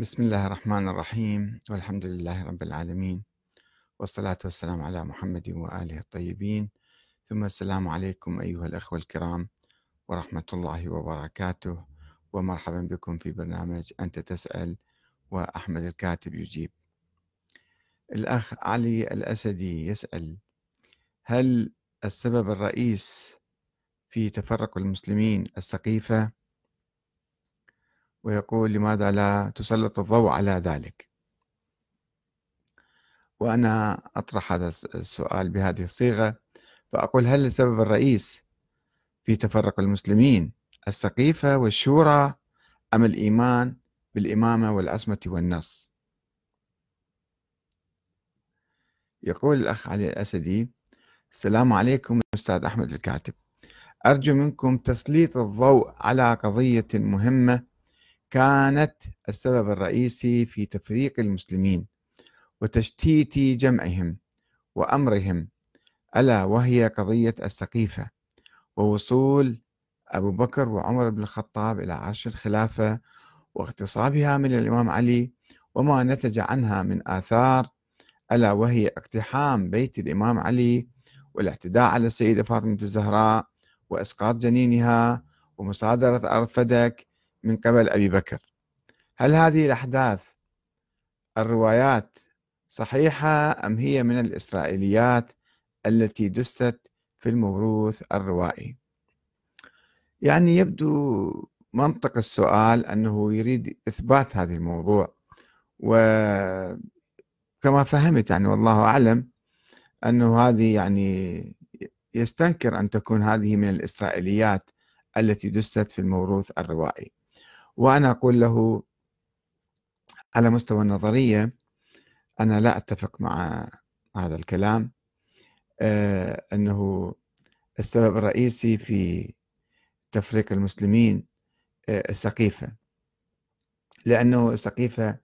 بسم الله الرحمن الرحيم والحمد لله رب العالمين والصلاة والسلام على محمد وآله الطيبين. ثم السلام عليكم أيها الأخوة الكرام ورحمة الله وبركاته. ومرحبا بكم في برنامج أنت تسأل وأحمد الكاتب يجيب. الأخ علي الأسدي يسأل هل السبب الرئيس في تفرق المسلمين السقيفة ويقول لماذا لا تسلط الضوء على ذلك؟ وأنا أطرح هذا السؤال بهذه الصيغة فأقول هل السبب الرئيس في تفرق المسلمين السقيفة والشورى أم الإيمان بالإمامة والعصمة والنص؟ يقول الأخ علي الأسدي السلام عليكم أستاذ أحمد الكاتب. أرجو منكم تسليط الضوء على قضية مهمة كانت السبب الرئيسي في تفريق المسلمين وتشتيت جمعهم وأمرهم ألا وهي قضية السقيفة ووصول أبو بكر وعمر بن الخطاب إلى عرش الخلافة واغتصابها من الإمام علي وما نتج عنها من آثار ألا وهي اقتحام بيت الإمام علي والاعتداء على السيدة فاطمة الزهراء وإسقاط جنينها ومصادرة ارض فدك من قبل أبي بكر. هل هذه الأحداث الروايات صحيحة أم هي من الإسرائيليات التي دست في الموروث الروائي؟ يعني يبدو منطق السؤال أنه يريد إثبات هذا الموضوع وكما فهمت يعني والله أعلم أنه هذه يعني يستنكر أن تكون هذه من الإسرائيليات التي دست في الموروث الروائي. وأنا أقول له على مستوى النظرية أنا لا أتفق مع هذا الكلام. آه، أنه السبب الرئيسي في تفريق المسلمين آه، السقيفة. لأنه السقيفة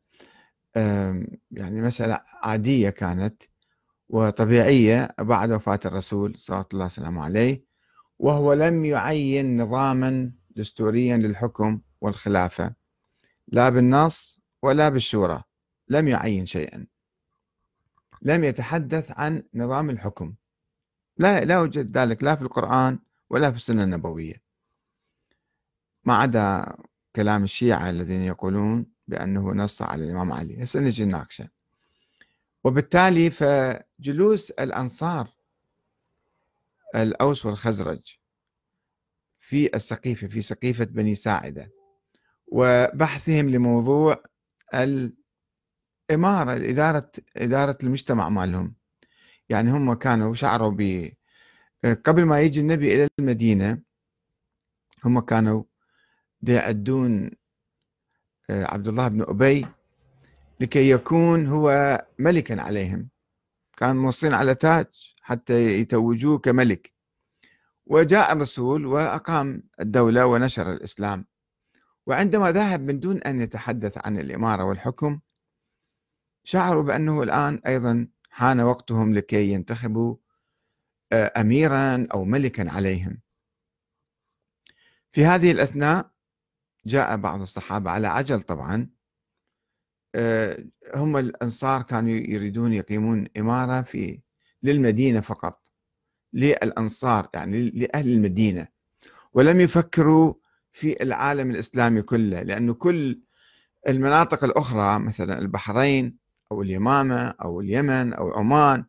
يعني مسألة عادية كانت وطبيعية بعد وفاة الرسول صلى الله وسلم عليه وهو لم يعين نظاما دستوريا للحكم والخلافة لا بالنص ولا بالشورى لم يعين شيئا. لم يتحدث عن نظام الحكم. لا لا يوجد ذلك لا في القرآن ولا في السنة النبوية. ما عدا كلام الشيعة الذين يقولون بأنه نص على الإمام علي. هسه نجي نناقشه. وبالتالي فجلوس الأنصار الأوس والخزرج في السقيفة في سقيفة بني ساعدة وبحثهم لموضوع الإمارة إدارة إدارة المجتمع مالهم. يعني هم كانوا شعروا ب قبل ما يجي النبي إلى المدينة هم كانوا يعدون آه، عبد الله بن أبي لكي يكون هو ملكا عليهم. كان موصين على تاج حتى يتوجوه كملك. وجاء الرسول وأقام الدولة ونشر الإسلام. وعندما ذهب من دون أن يتحدث عن الإمارة والحكم شعروا بأنه الآن أيضا حان وقتهم لكي ينتخبوا آه، أميرا أو ملكا عليهم. في هذه الأثناء جاء بعض الصحابة على عجل طبعا آه، هم الأنصار كانوا يريدون يقيمون إمارة في للمدينة فقط للأنصار يعني لأهل المدينة. ولم يفكروا في العالم الإسلامي كله لأنه كل المناطق الأخرى مثلا البحرين أو اليمامة أو اليمن أو عمان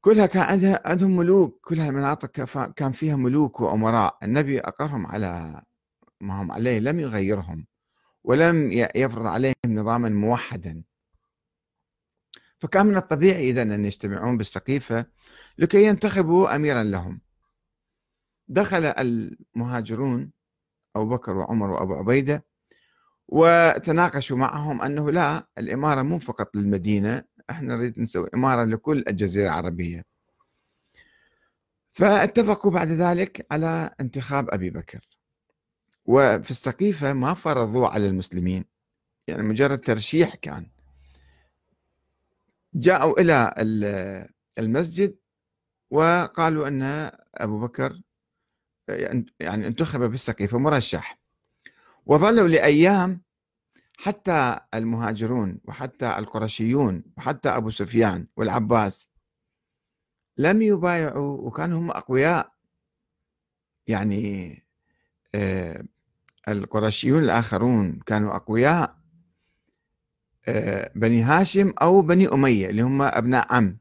كلها كان عندها عندهم ملوك كلها المناطق كان فيها ملوك وأمراء. النبي أقرهم على ما هم عليه لم يغيرهم ولم يفرض عليهم نظاما موحدا. فكان من الطبيعي إذا أن يجتمعون بالسقيفة لكي ينتخبوا أميرا لهم. دخل المهاجرون أبو بكر وعمر وأبو عبيدة وتناقشوا معهم أنه لا الإمارة مو فقط للمدينة إحنا نريد نسوي إمارة لكل الجزيرة العربية. فاتفقوا بعد ذلك على انتخاب أبي بكر. وفي السقيفة ما فرضوا على المسلمين يعني مجرد ترشيح كان. جاءوا إلى المسجد وقالوا أن أبو بكر يعني انتخب بالسقيفة مرشح. وظلوا لأيام حتى المهاجرون وحتى القرشيون وحتى أبو سفيان والعباس لم يبايعوا وكانوا هم أقوياء. يعني آه، القرشيون الآخرون كانوا أقوياء آه، بني هاشم أو بني أمية اللي هم أبناء عم.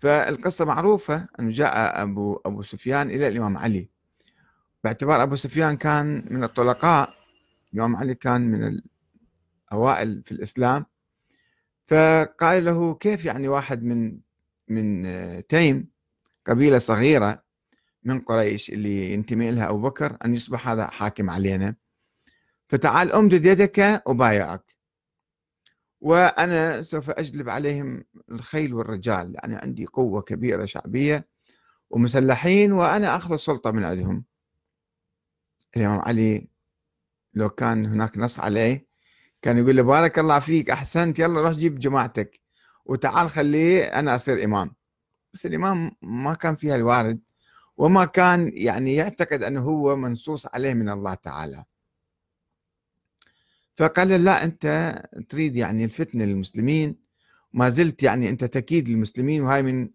فالقصة معروفة أنه جاء أبو, أبو سفيان إلى الإمام علي. باعتبار أبو سفيان كان من الطلقاء الإمام علي كان من الأوائل في الإسلام. فقال له كيف يعني واحد من من تيم قبيلة صغيرة من قريش اللي ينتمي لها أبو بكر أن يصبح هذا حاكم علينا؟ فتعال أمدد يدك أبايعك. وأنا سوف أجلب عليهم الخيل والرجال يعني عندي قوة كبيرة شعبية ومسلحين وأنا أخذ السلطة من عندهم الإمام علي لو كان هناك نص عليه كان يقول له بارك الله فيك أحسنت يلا روح جيب جماعتك وتعال خليه أنا أصير إمام. بس الإمام ما كان فيها الوارد وما كان يعني يعتقد أنه هو منصوص عليه من الله تعالى. فقال لا أنت تريد يعني الفتنة للمسلمين ما زلت يعني أنت تكيد للمسلمين وهاي من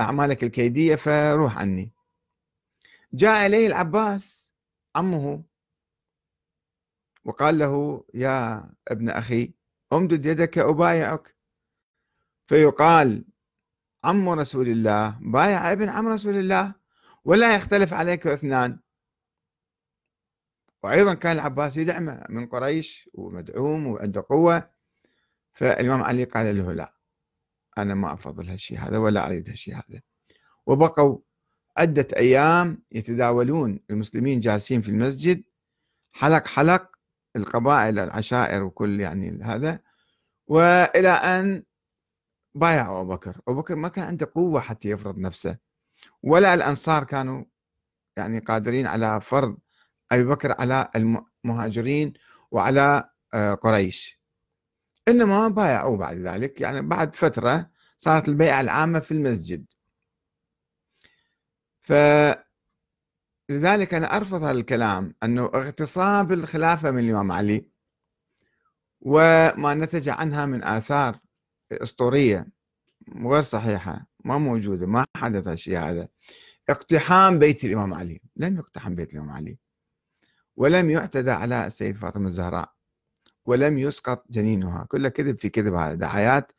أعمالك الكيدية فروح عني. جاء إليه العباس عمه وقال له يا ابن أخي أمدد يدك أبايعك فيقال عم رسول الله بايع ابن عم رسول الله ولا يختلف عليك اثنان. وأيضا كان العباس يدعمه من قريش ومدعوم وعنده قوة فالإمام علي قال له لا أنا ما أفضل هالشيء هذا ولا أريد هالشيء هذا. وبقوا عدة أيام يتداولون المسلمين جالسين في المسجد حلق حلق القبائل العشائر وكل يعني هذا. وإلى أن بايع أبو بكر، أبو بكر ما كان عنده قوة حتى يفرض نفسه ولا الأنصار كانوا يعني قادرين على فرض أبي بكر على المهاجرين وعلى آه، قريش. إنما بايعوا بعد ذلك يعني بعد فترة صارت البيعة العامة في المسجد. ف لذلك أنا أرفض هذا الكلام أنه اغتصاب الخلافة من الإمام علي وما نتج عنها من آثار أسطورية غير صحيحة ما موجودة ما حدث الشيء هذا. اقتحام بيت الإمام علي. لم يقتحم بيت الإمام علي. ولم يعتدى على السيد فاطمة الزهراء ولم يسقط جنينها. كله كذب في كذب هذا دعايات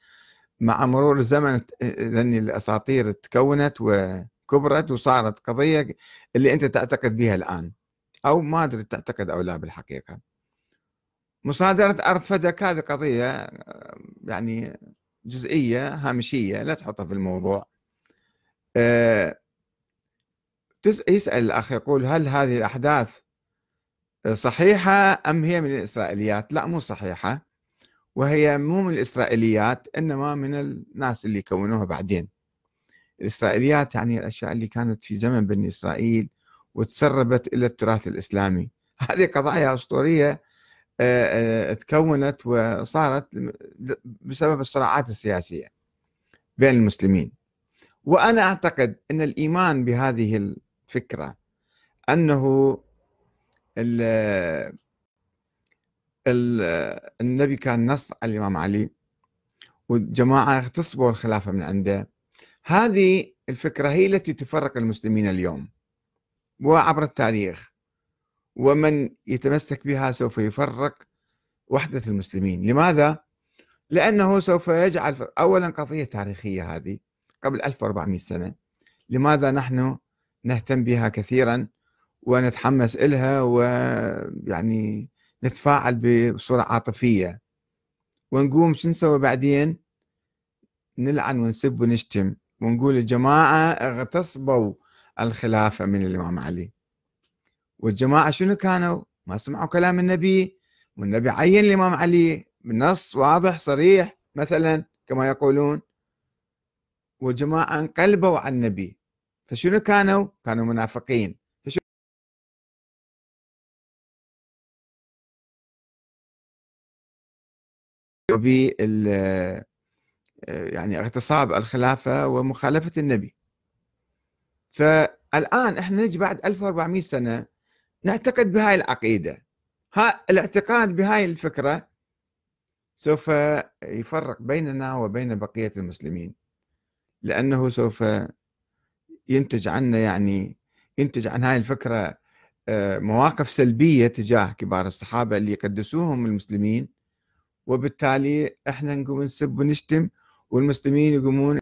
مع مرور الزمن ذني الأساطير تكونت و كبرت وصارت قضية اللي أنت تعتقد بها الآن. أو ما أدري تعتقد أو لا بالحقيقة. مصادرة أرض فدك هذه قضية يعني جزئية هامشية لا تحطها في الموضوع. آه، يسأل الأخ يقول هل هذه الأحداث صحيحة أم هي من الإسرائيليات؟ لا مو صحيحة. وهي مو من الإسرائيليات إنما من الناس اللي كونوها بعدين. الإسرائيليات يعني الأشياء اللي كانت في زمن بني إسرائيل وتسربت إلى التراث الإسلامي. هذه قضايا أسطورية آه، آه، تكونت وصارت بسبب الصراعات السياسية بين المسلمين. وأنا أعتقد أن الإيمان بهذه الفكرة أنه النبي كان نص على الإمام علي والجماعة اغتصبوا الخلافة من عنده. هذه الفكرة هي التي تفرق المسلمين اليوم وعبر التاريخ. ومن يتمسك بها سوف يفرق وحدة المسلمين. لماذا؟ لأنه سوف يجعل أولا قضية تاريخية هذه قبل 1400 سنة. لماذا نحن نهتم بها كثيرا؟ ونتحمس إلها ويعني نتفاعل بصورة عاطفية. ونقوم شو نسوي بعدين؟ نلعن ونسب ونشتم. ونقول الجماعة اغتصبوا الخلافة من الإمام علي. والجماعة شنو كانوا؟ ما سمعوا كلام النبي. والنبي عين الإمام علي بنص واضح صريح مثلا كما يقولون. والجماعة انقلبوا على النبي. فشنو كانوا؟ كانوا منافقين. بال يعني اغتصاب الخلافة ومخالفة النبي. فالآن إحنا نجي بعد 1400 سنة نعتقد بهاي العقيدة. ها الاعتقاد بهاي الفكرة سوف يفرق بيننا وبين بقية المسلمين لأنه سوف ينتج عنا يعني ينتج عن هاي الفكرة آه، مواقف سلبية تجاه كبار الصحابة اللي يقدسوهم المسلمين. وبالتالي إحنا نقوم نسب ونشتم والمسلمين يقومون